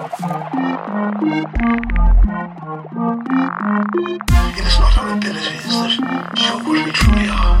It is not our abilities that show what we truly are.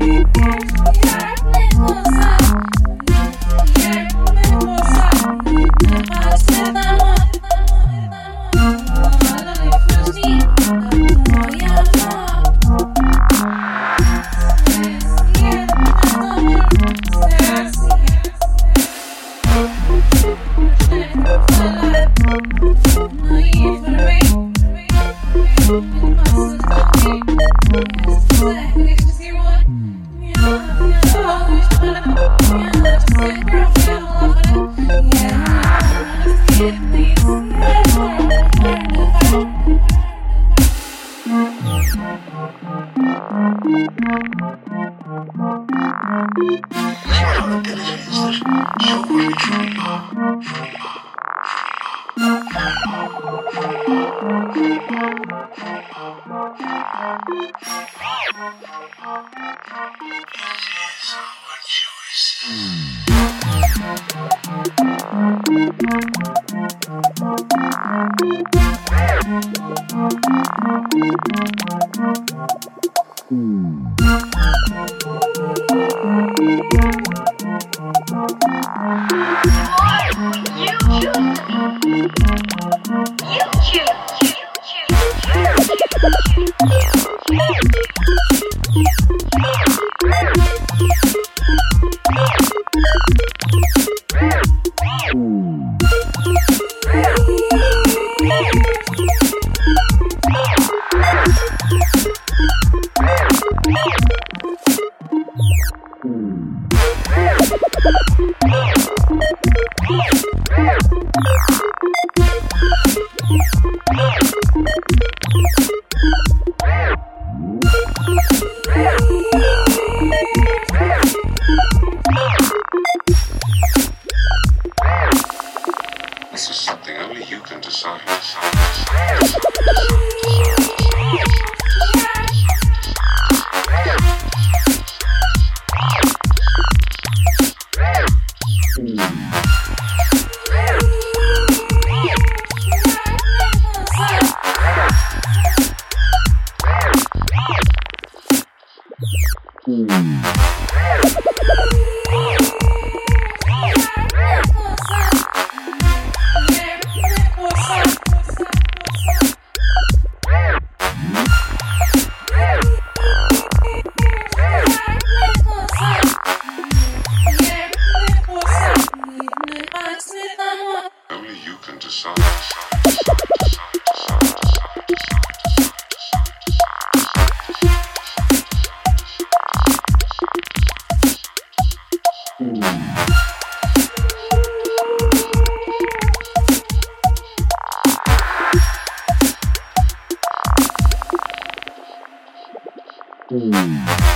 is choices. You Hum.